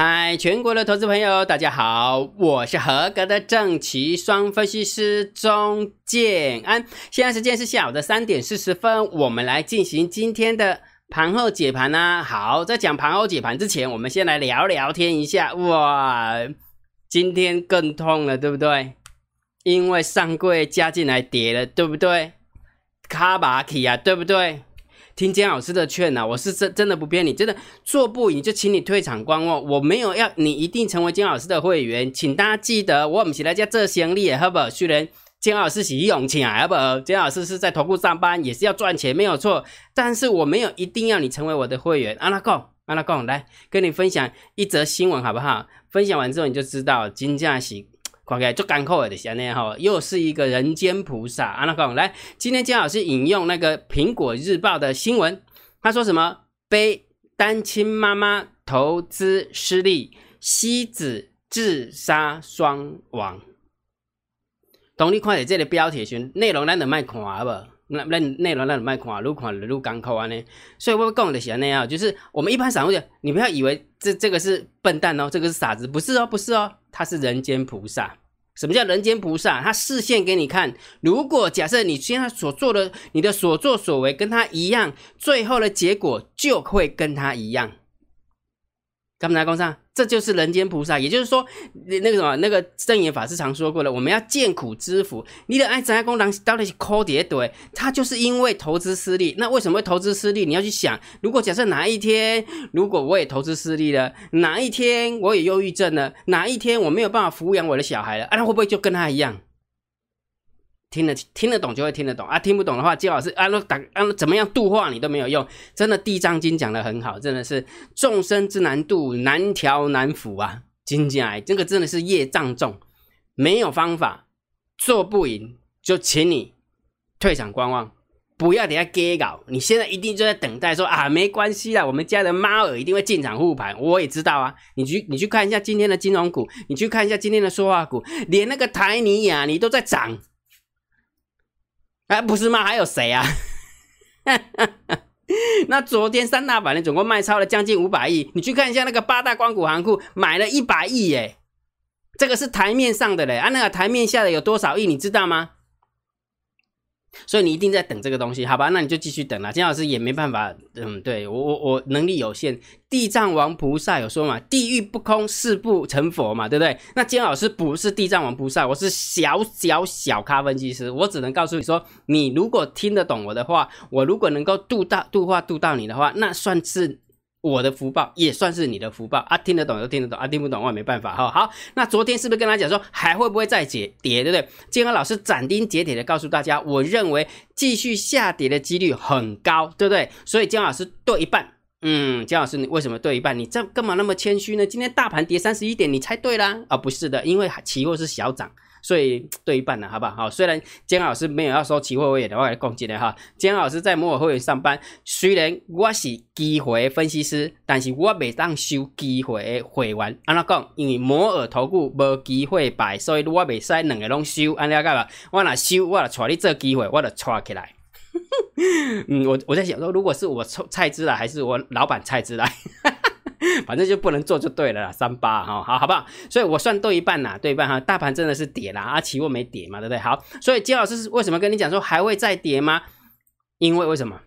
嗨，全国的投资朋友，大家好，我是合格的正奇双分析师钟建安。现在时间是下午的三点四十分，我们来进行今天的盘后解盘呢。好，在讲盘后解盘之前，我们先来聊聊天一下。哇，今天更痛了，对不对？因为上柜加进来跌了，对不对？卡巴奇啊，对不对？听姜老师的劝呐，我是真真的不骗你，真的做不赢就请你退场观望。我没有要你一定成为姜老师的会员，请大家记得，我们是来家做生意的，好不好？虽然姜老师是用钱，好不好？姜老师是在投顾上班，也是要赚钱，没有错。但是我没有一定要你成为我的会员。阿拉贡，阿拉贡，来跟你分享一则新闻，好不好？分享完之后你就知道金价是。快开就干扣了的下面哈，又是一个人间菩萨啊！那讲来，今天姜老师引用那个苹果日报的新闻，他说什么？被单亲妈妈投资失利，妻子自杀双亡。懂你看的这个标题群内容，咱得卖看好不？那那内容咱得卖看，愈看愈干扣安尼。所以我讲的是安尼啊，就是我们一般散户的，你不要以为这这个是笨蛋哦，这个是傻子，不是哦，不是哦。他是人间菩萨。什么叫人间菩萨？他视线给你看。如果假设你现在所做的，你的所作所为跟他一样，最后的结果就会跟他一样。他们来工上？这就是人间菩萨，也就是说，那那个什么，那个正言法师常说过了，我们要见苦知福。你的爱怎样工人到底是抠叠对？他就是因为投资失利。那为什么会投资失利？你要去想，如果假设哪一天，如果我也投资失利了，哪一天我也忧郁症了，哪一天我没有办法抚养我的小孩了，啊，那会不会就跟他一样？听得听得懂就会听得懂啊，听不懂的话，姜老师啊，那打啊怎么样度化你都没有用。真的《地藏经》讲的很好，真的是众生之难度，难调难服啊！金家这个真的是业障重，没有方法，做不赢就请你退场观望，不要等下给搞。你现在一定就在等待说啊，没关系啦，我们家的猫儿一定会进场护盘。我也知道啊，你去你去看一下今天的金融股，你去看一下今天的说话股，连那个台尼亚你都在涨。哎，不是吗？还有谁啊？那昨天三大板呢，总共卖超了将近五百亿。你去看一下那个八大光谷行库，买了一百亿耶。这个是台面上的嘞，啊，那个台面下的有多少亿，你知道吗？所以你一定在等这个东西，好吧？那你就继续等了。金老师也没办法，嗯，对我我我能力有限。地藏王菩萨有说嘛，地狱不空，誓不成佛嘛，对不对？那金老师不是地藏王菩萨，我是小小小咖分析师，我只能告诉你说，你如果听得懂我的话，我如果能够度到度化度到你的话，那算是。我的福报也算是你的福报啊！听得懂就听得懂啊，听不懂我也没办法哈。好，那昨天是不是跟他讲说还会不会再跌跌，对不对？金刚老师斩钉截铁的告诉大家，我认为继续下跌的几率很高，对不对？所以金老师对一半，嗯，金老师你为什么对一半？你这干嘛那么谦虚呢？今天大盘跌三十一点，你猜对啦？啊，不是的，因为期货是小涨。所以对一半了，好不好？好，虽然姜老师没有要收期货会员的话来攻击的哈，姜老师在摩尔会员上班，虽然我是机会分析师，但是我未当收机会会员。安怎讲？因为摩尔投顾无机会摆，所以我未使两个拢收。安了解吧？我若收，我就带你做机会，我就带起来。嗯，我我在想说，如果是我抽菜资来，还是我老板菜资来？反正就不能做就对了啦，三八哈，好好不好？所以我算对一半呐，对一半哈。大盘真的是跌啦，啊，期货没跌嘛，对不对？好，所以金老师为什么跟你讲说还会再跌吗？因为为什么？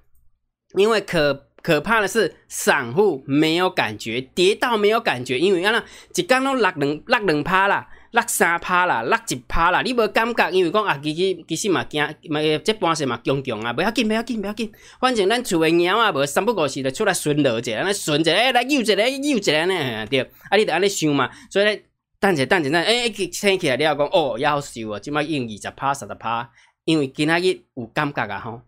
因为可可怕的是散户没有感觉，跌到没有感觉，因为啊，一刚都落两落两趴啦。落三趴啦，落一趴啦，你无感觉？因为讲啊，其实其实嘛惊，嘛这半时嘛强强啊，不要紧，不要紧，不要紧。反正咱厝诶猫啊，无三不五时就出来巡逻者，来巡者，哎，来诱一个，诱一个呢，对。啊，你得安尼想嘛，所以咧，等者等者等，哎，听起来你要讲哦，要收啊，即摆用二十趴、三十趴，因为今仔日有感觉啊吼，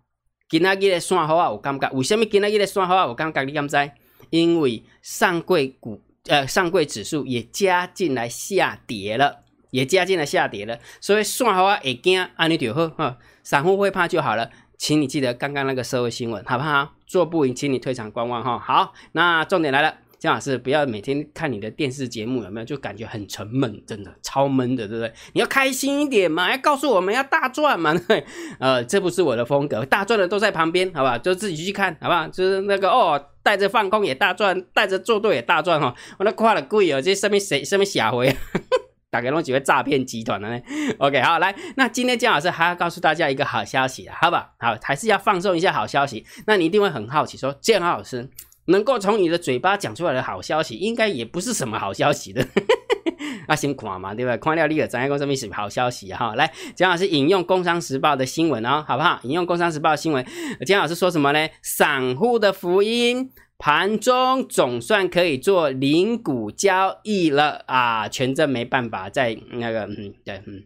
今仔日诶线好啊有感觉，为什么今仔日诶线好啊有感觉？你敢知？因为上柜股。呃，上柜指数也加进来下跌了，也加进来下跌了，所以算好啊，会惊，安尼就好哈。散户会怕就好了，请你记得刚刚那个社会新闻，好不好？做不赢，请你退场观望哈。好，那重点来了，姜老师不要每天看你的电视节目，有没有就感觉很沉闷，真的超闷的，对不对？你要开心一点嘛，要告诉我们要大赚嘛，对，呃，这不是我的风格，大赚的都在旁边，好吧，就自己去看，好不好？就是那个哦，带着放空也大赚，带着做对也大赚哈，我那夸了贵哦，这上面谁上面下回。打给弄几位诈骗集团的呢？OK，好，来，那今天姜老师还要告诉大家一个好消息好吧？好，还是要放送一下好消息。那你一定会很好奇，说姜老师能够从你的嘴巴讲出来的好消息，应该也不是什么好消息的。那 先看嘛，对不对？看了你也知影讲什么是好消息哈。来，姜老师引用《工商时报》的新闻哦，好不好？引用《工商时报》的新闻，姜老师说什么呢？散户的福音。盘中总算可以做零股交易了啊！权证没办法在那个，嗯，对，嗯，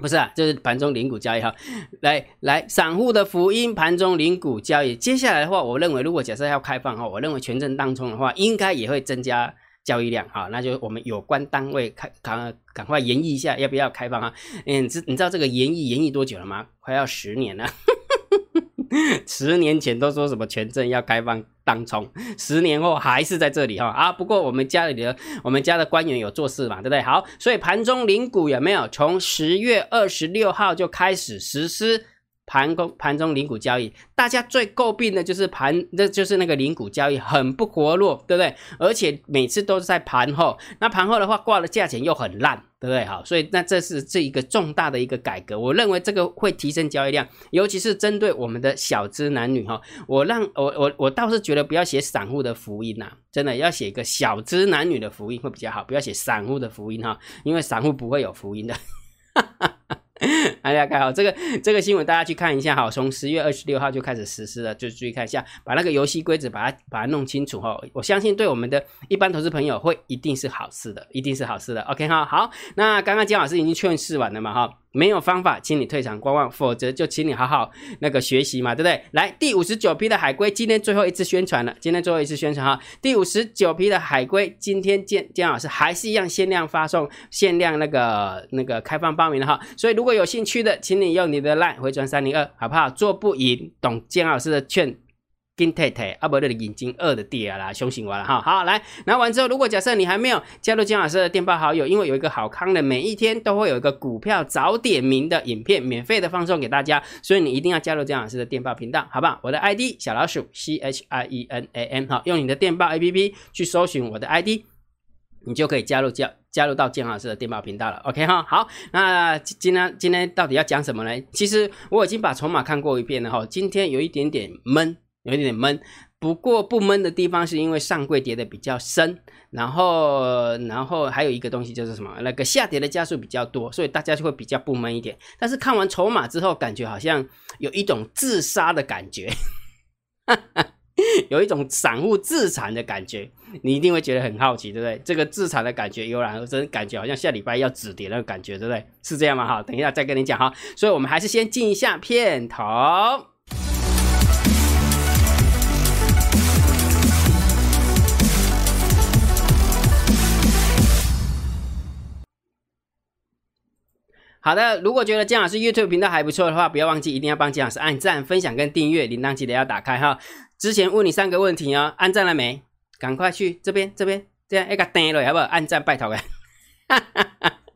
不是啊，就是盘中零股交易哈。来来，散户的福音，盘中零股交易。接下来的话，我认为如果假设要开放哈，我认为权证当中的话，应该也会增加交易量哈。那就我们有关单位开赶赶快研议一下，要不要开放啊？嗯，知你知道这个研议研议多久了吗？快要十年了。十年前都说什么权证要开放当冲，十年后还是在这里哈啊！不过我们家里的我们家的官员有做事嘛，对不对？好，所以盘中领股有没有从十月二十六号就开始实施？盘中盘中零股交易，大家最诟病的就是盘，那就是那个零股交易很不活络，对不对？而且每次都是在盘后，那盘后的话挂的价钱又很烂，对不对？好，所以那这是这一个重大的一个改革，我认为这个会提升交易量，尤其是针对我们的小资男女哈。我让我我我倒是觉得不要写散户的福音呐，真的要写一个小资男女的福音会比较好，不要写散户的福音哈，因为散户不会有福音的。大家看好这个这个新闻，大家去看一下哈。从十月二十六号就开始实施了，就注意看一下，把那个游戏规则把它把它弄清楚哈。我相信对我们的一般投资朋友会一定是好事的，一定是好事的。OK 哈，好，那刚刚姜老师已经劝示完了嘛哈。没有方法，请你退场观望，否则就请你好好那个学习嘛，对不对？来，第五十九批的海龟，今天最后一次宣传了，今天最后一次宣传哈。第五十九批的海龟，今天见姜老师还是一样限量发送，限量那个那个开放报名的哈。所以如果有兴趣的，请你用你的 line 回传三零二，好不好？做不赢，懂姜老师的劝。金太太，啊不，那个眼睛二的爹啦，凶醒完了哈。好，来拿完之后，如果假设你还没有加入姜老师的电报好友，因为有一个好康的，每一天都会有一个股票早点名的影片，免费的放送给大家，所以你一定要加入姜老师的电报频道，好不好？我的 ID 小老鼠 C H I E N A M 好，用你的电报 A P P 去搜寻我的 ID，你就可以加入加加入到姜老师的电报频道了。OK 哈，好，那今天今天到底要讲什么呢？其实我已经把筹码看过一遍了哈，今天有一点点闷。有一点闷，不过不闷的地方是因为上柜跌的比较深，然后然后还有一个东西就是什么，那个下跌的加速比较多，所以大家就会比较不闷一点。但是看完筹码之后，感觉好像有一种自杀的感觉，有一种散户自残的感觉，你一定会觉得很好奇，对不对？这个自残的感觉油然而生，感觉好像下礼拜要止跌的感觉，对不对？是这样吗？哈，等一下再跟你讲哈。所以我们还是先进一下片头。好的，如果觉得姜老师 YouTube 频道还不错的话，不要忘记一定要帮姜老师按赞、分享跟订阅，铃铛记得要打开哈。之前问你三个问题哦，按赞了没？赶快去这边这边，这样一个订了，要不要？按赞拜托哈。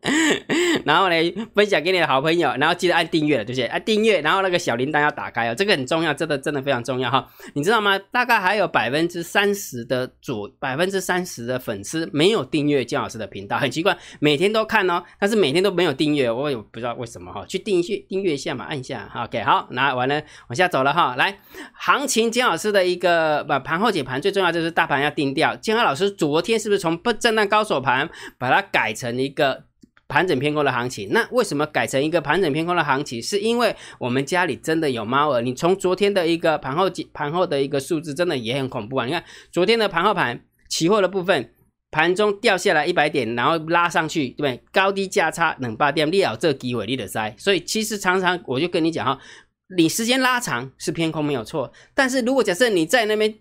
然后呢，分享给你的好朋友，然后记得按订阅了，对不对？按订阅，然后那个小铃铛要打开哦，这个很重要，真的真的非常重要哈。你知道吗？大概还有百分之三十的左，百分之三十的粉丝没有订阅姜老师的频道，很奇怪，每天都看哦，但是每天都没有订阅，我也不知道为什么哈。去订阅订阅一下嘛，按一下，OK，好，那完了往下走了哈。来，行情姜老师的一个把盘后解盘，最重要就是大盘要定调。姜老师昨天是不是从不震荡高手盘把它改成一个？盘整偏空的行情，那为什么改成一个盘整偏空的行情？是因为我们家里真的有猫儿。你从昨天的一个盘后盘后的一个数字，真的也很恐怖啊！你看昨天的盘后盘期货的部分，盘中掉下来一百点，然后拉上去，对不对？高低价差冷八点，利好这机会你的塞。所以其实常常我就跟你讲哈，你时间拉长是偏空没有错，但是如果假设你在那边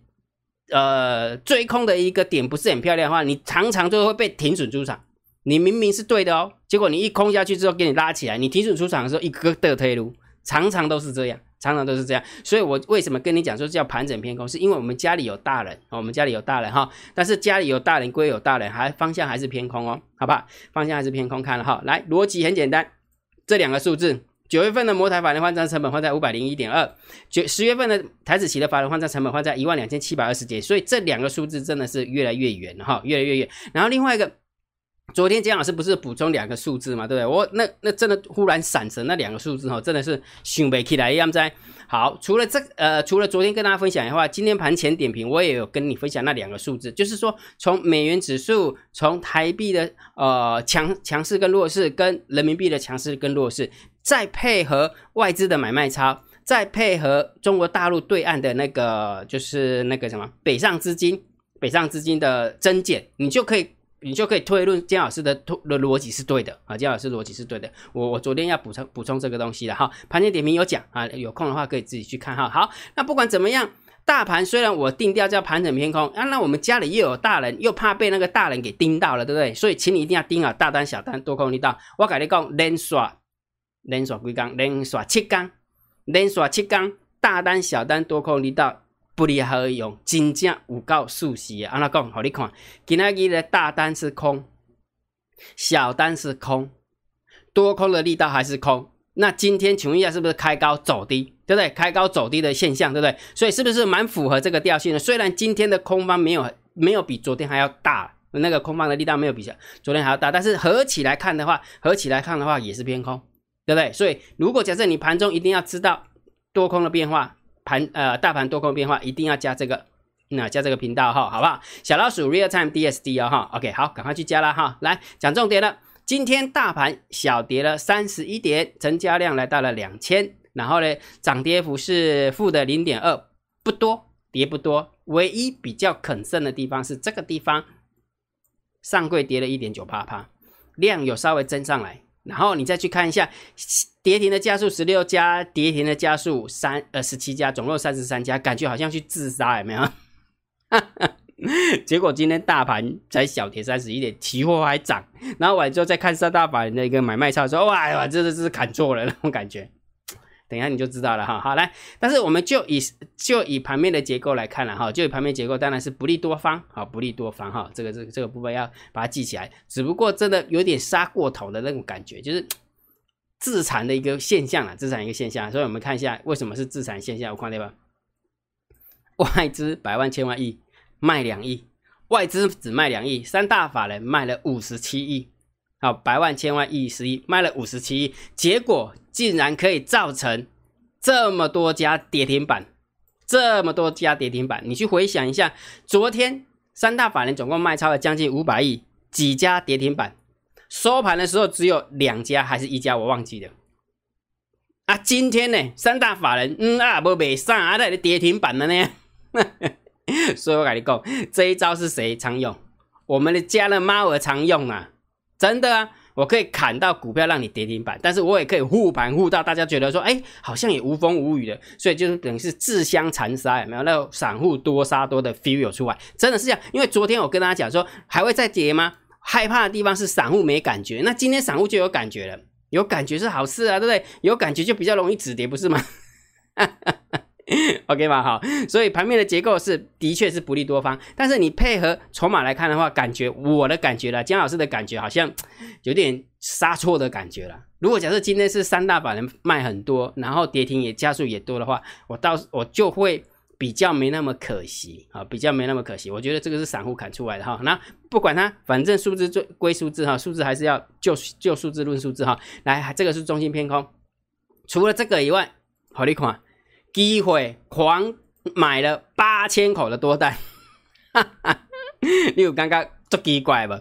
呃追空的一个点不是很漂亮的话，你常常就会被停损出场。你明明是对的哦，结果你一空下去之后给你拉起来，你停止出场的时候一个的推路，常常都是这样，常常都是这样。所以我为什么跟你讲说叫盘整偏空，是因为我们家里有大人，我们家里有大人哈，但是家里有大人归有大人，还方向还是偏空哦，好吧？方向还是偏空，看了哈，来逻辑很简单，这两个数字。九月份的摩台法人换账成本换在五百零一点二，九十月份的台子期的法人换账成本换在一万两千七百二十点，所以这两个数字真的是越来越远哈，越来越远。然后另外一个，昨天姜老师不是补充两个数字嘛，对不对？我那那真的忽然闪神，那两个数字哈，真的是想不起来一样在。好，除了这呃，除了昨天跟大家分享的话，今天盘前点评我也有跟你分享那两个数字，就是说从美元指数，从台币的呃强强势跟弱势，跟人民币的强势跟弱势。再配合外资的买卖超，再配合中国大陆对岸的那个就是那个什么北上资金，北上资金的增减，你就可以你就可以推论姜老师的的逻辑是对的啊，姜老师逻辑是对的。我我昨天要补充补充这个东西的哈，盘前点评有讲啊，有空的话可以自己去看哈。好，那不管怎么样，大盘虽然我定调叫盘整偏空啊，那我们家里又有大人，又怕被那个大人给盯到了，对不对？所以请你一定要盯好大单小单多空力道。我跟你讲，连刷。连续几缸，连续七缸，连续七缸，大单小单多空力道不离合用，真正有够熟悉啊！安怎讲？好你看，今仔日的大单是空，小单是空，多空的力道还是空。那今天请问一下，是不是开高走低？对不对？开高走低的现象，对不对？所以是不是蛮符合这个调性的？虽然今天的空方没有没有比昨天还要大，那个空方的力道没有比昨天还要大，但是合起来看的话，合起来看的话也是偏空。对不对？所以如果假设你盘中一定要知道多空的变化，盘呃大盘多空变化，一定要加这个，那加这个频道哈，好不好？小老鼠 Real Time DSD 哦哈，OK 好，赶快去加啦哈。来讲重点了，今天大盘小跌了三十一点，成交量来到了两千，然后呢涨跌幅是负的零点二，不多，跌不多，唯一比较肯胜的地方是这个地方，上柜跌了一点九八帕，量有稍微增上来。然后你再去看一下跌停的加速十六家，跌停的加速三呃十七家，总共三十三家，感觉好像去自杀有没有？结果今天大盘才小跌三十一点，期货还涨，然后完之后再看三大板那个买卖差，说，哇哇，真的是砍错了那种感觉。等下你就知道了哈，好来，但是我们就以就以盘面的结构来看了哈，就以盘面结构当然是不利多方，好不利多方哈，这个这个这个部分要把它记起来。只不过真的有点杀过头的那种感觉，就是自残的一个现象啊，自残一个现象。所以我们看一下为什么是自残现象，我看对吧？外资百万千万亿卖两亿，外资只卖两亿，三大法人卖了五十七亿。好，百万、千万、亿、十亿，卖了五十七亿，结果竟然可以造成这么多家跌停板，这么多家跌停板。你去回想一下，昨天三大法人总共卖超了将近五百亿，几家跌停板？收盘的时候只有两家还是一家，我忘记了。啊，今天呢，三大法人嗯啊，不卖上啊，在跌停板了呢。所以我跟你讲，这一招是谁常用？我们的家的猫儿常用啊。真的啊，我可以砍到股票让你跌停板，但是我也可以护盘护到大家觉得说，哎，好像也无风无雨的，所以就是等于是自相残杀，有没有？那个散户多杀多的 feel 有出来，真的是这样。因为昨天我跟大家讲说，还会再跌吗？害怕的地方是散户没感觉，那今天散户就有感觉了，有感觉是好事啊，对不对？有感觉就比较容易止跌，不是吗 OK 吧？好，所以盘面的结构是的确是不利多方，但是你配合筹码来看的话，感觉我的感觉了，姜老师的感觉好像有点杀错的感觉了。如果假设今天是三大板人卖很多，然后跌停也加速也多的话，我到我就会比较没那么可惜啊，比较没那么可惜。我觉得这个是散户砍出来的哈。那不管它，反正数字最归数字哈，数字还是要就就数字论数字哈。来，这个是中心偏空，除了这个以外，好你看。机会狂买了八千口的多单，你有感觉足奇怪不？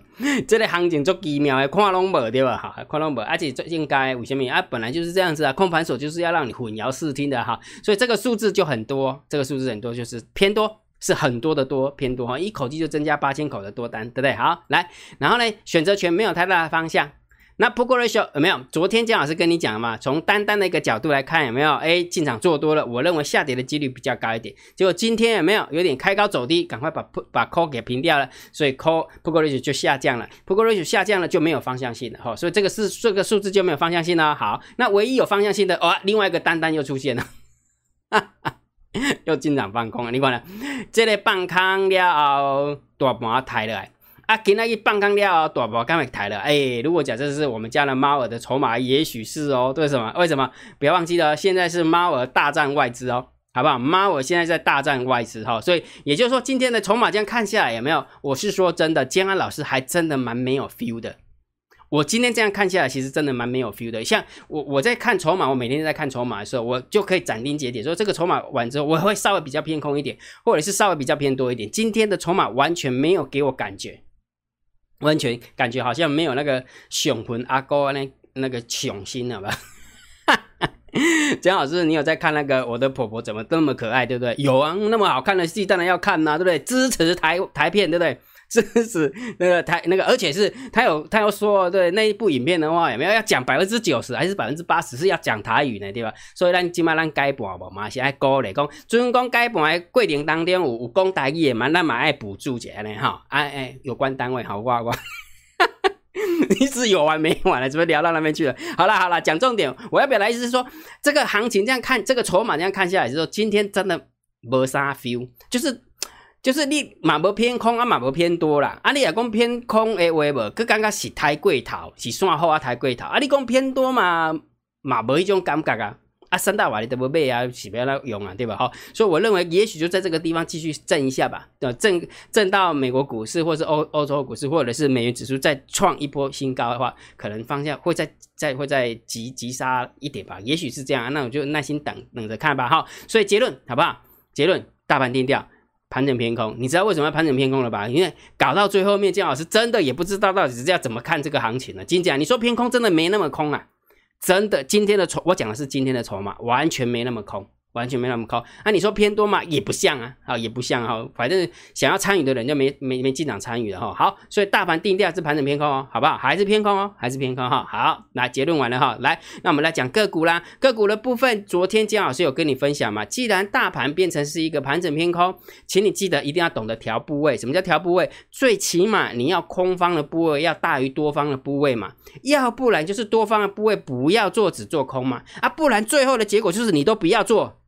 这个行情足奇妙的，看拢无对吧？哈，看拢无，而且最应该为什么啊？本来就是这样子啊，空盘手就是要让你混淆视听的哈，所以这个数字就很多，这个数字很多就是偏多，是很多的多偏多哈，一口气就增加八千口的多单，对不对？好，来，然后呢，选择权没有太大的方向。那 p u t ratio 有没有？昨天姜老师跟你讲了嘛？从单单的一个角度来看，有没有？哎，进场做多了，我认为下跌的几率比较高一点。结果今天有没有？有点开高走低，赶快把破把 call 给平掉了，所以 call put ratio 就下降了。put ratio 下降了就没有方向性了哈，所以这个是这个数字就没有方向性了。好，那唯一有方向性的哦，另外一个单单又出现了。又进场放空了！你看了，这个放空了后，大盘抬了。啊，今仔日放空了啊，大盘刚会抬了。哎，如果假设是我们家的猫儿的筹码，也许是哦。为什么？为什么？不要忘记了，现在是猫儿大战外资哦，好不好？猫儿现在在大战外资哈，所以也就是说，今天的筹码这样看下来，有没有？我是说真的，建安老师还真的蛮没有 feel 的。我今天这样看下来，其实真的蛮没有 feel 的。像我我在看筹码，我每天在看筹码的时候，我就可以斩钉截铁说，这个筹码完之后，我会稍微比较偏空一点，或者是稍微比较偏多一点。今天的筹码完全没有给我感觉，完全感觉好像没有那个雄魂阿哥那那个雄心了吧？蒋老师，你有在看那个我的婆婆怎么那么可爱，对不对？有啊，那么好看的戏当然要看呐，对不对？支持台台片，对不对？是是那个台那个，而且是他有他有说，对那一部影片的话，有没有要讲百分之九十还是百分之八十是要讲台语呢？对吧？所以咱今麦咱改半无嘛是爱鼓励讲，尊讲改半的过程当中有有讲台语的嘛，咱嘛爱补助一下呢哈。哎哎，有关单位好我我，一直 有完没完了，怎么聊到那边去了？好了好了，讲重点，我要表达意思是说，这个行情这样看，这个筹码这样看下来是说，今天真的没啥 feel，就是。就是你嘛无偏空啊，嘛无偏多啦。啊，你也讲偏空诶话无，佮感觉是太过头，是算好啊，太过头。啊，你讲偏多嘛，嘛无一种感觉啊。啊，三大瓦你都不买啊，是不要来用啊，对吧？好，所以我认为也许就在这个地方继续震一下吧，对震震到美国股市或是欧欧洲股市或者是美元指数再创一波新高的话，可能方向会再再会再急急杀一点吧。也许是这样，那我就耐心等等着看吧。好，所以结论好不好？结论大盘定调。盘整偏空，你知道为什么要盘整偏空了吧？因为搞到最后面，姜老师真的也不知道到底是要怎么看这个行情了。金姐，你说偏空真的没那么空啊？真的，今天的筹，我讲的是今天的筹码，完全没那么空。完全没那么高，那你说偏多吗？也不像啊，啊也不像哈，反正想要参与的人就没没没进场参与了哈。好，所以大盘定调是盘整偏空哦，好不好？还是偏空哦，还是偏空哈。好，那结论完了哈，来，那我们来讲个股啦。个股的部分，昨天姜老师有跟你分享嘛？既然大盘变成是一个盘整偏空，请你记得一定要懂得调部位。什么叫调部位？最起码你要空方的部位要大于多方的部位嘛，要不然就是多方的部位不要做，只做空嘛，啊，不然最后的结果就是你都不要做。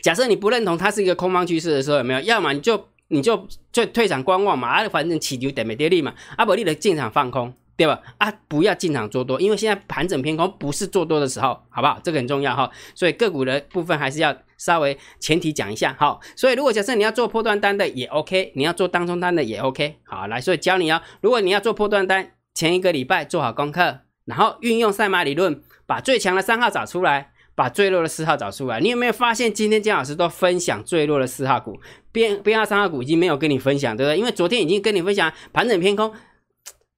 假设你不认同它是一个空方趋势的时候，有没有？要么你就你就就退场观望嘛，啊，反正起牛点没跌力嘛，啊，不利的进场放空，对吧？啊，不要进场做多，因为现在盘整偏空，不是做多的时候，好不好？这个很重要哈。所以个股的部分还是要稍微前提讲一下，好。所以如果假设你要做破断单的也 OK，你要做当中单的也 OK，好，来，所以教你哦，如果你要做破断单，前一个礼拜做好功课，然后运用赛马理论，把最强的三号找出来。把最弱的四号找出来，你有没有发现今天姜老师都分享最弱的四号股，编编号三号股已经没有跟你分享，对不对？因为昨天已经跟你分享盘整偏空，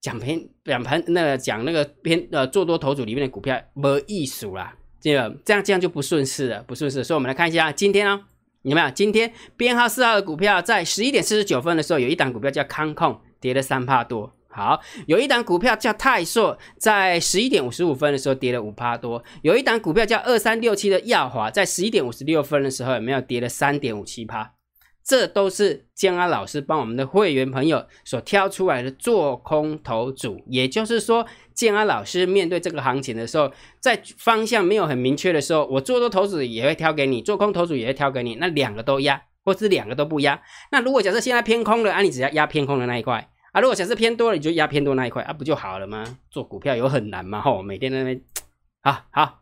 讲偏讲盘那个讲那个偏呃做多头组里面的股票没艺术啦，这个这样这样就不顺势了，不顺势。所以我们来看一下今天啊，有没有？今天编号四号的股票在十一点四十九分的时候，有一档股票叫康控，跌了三帕多。好，有一档股票叫泰硕，在十一点五十五分的时候跌了五趴多。有一档股票叫二三六七的耀华，在十一点五十六分的时候有没有跌了三点五七趴？这都是江安老师帮我们的会员朋友所挑出来的做空头组。也就是说，建安老师面对这个行情的时候，在方向没有很明确的时候，我做多头组也会挑给你，做空头组也会挑给你。那两个都压，或是两个都不压。那如果假设现在偏空了，啊，你只要压偏空的那一块。啊，如果假设偏多了，你就压偏多那一块啊，不就好了吗？做股票有很难吗？吼，每天在那边，好好，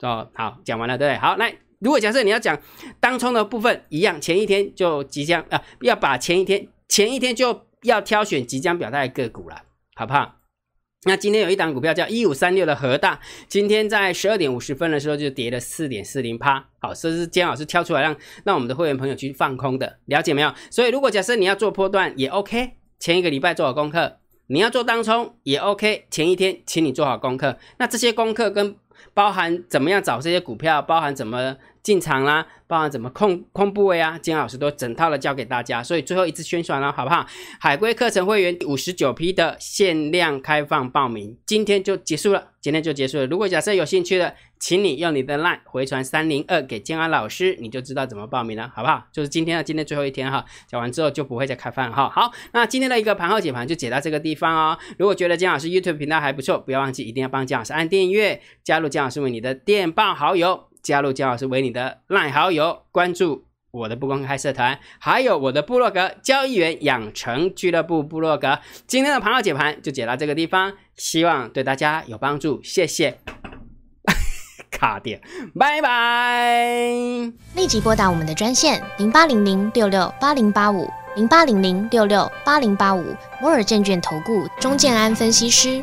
哦，好，讲完了，对不对？好，那如果假设你要讲当冲的部分，一样，前一天就即将啊，要把前一天前一天就要挑选即将表态的个股了，好不好？那今天有一档股票叫一五三六的和大，今天在十二点五十分的时候就跌了四点四零趴，好，这是姜老师挑出来让让我们的会员朋友去放空的，了解没有？所以如果假设你要做波段也 OK。前一个礼拜做好功课，你要做当冲也 OK。前一天，请你做好功课。那这些功课跟包含怎么样找这些股票，包含怎么进场啦。包含怎么控控部位啊？金老师都整套的教给大家，所以最后一次宣传了，好不好？海龟课程会员五十九批的限量开放报名，今天就结束了，今天就结束了。如果假设有兴趣的，请你用你的 line 回传三零二给建安老师，你就知道怎么报名了，好不好？就是今天的今天最后一天哈，讲完之后就不会再开放哈。好，那今天的一个盘后解盘就解到这个地方哦。如果觉得姜老师 YouTube 频道还不错，不要忘记一定要帮姜老师按订阅，加入姜老师为你的电报好友。加入姜老师为你的赖好友，关注我的不公开社团，还有我的部落格交易员养成俱乐部部落格。今天的盘后解盘就解到这个地方，希望对大家有帮助，谢谢。卡点，拜拜。立即拨打我们的专线零八零零六六八零八五零八零零六六八零八五摩尔证券投顾钟建安分析师。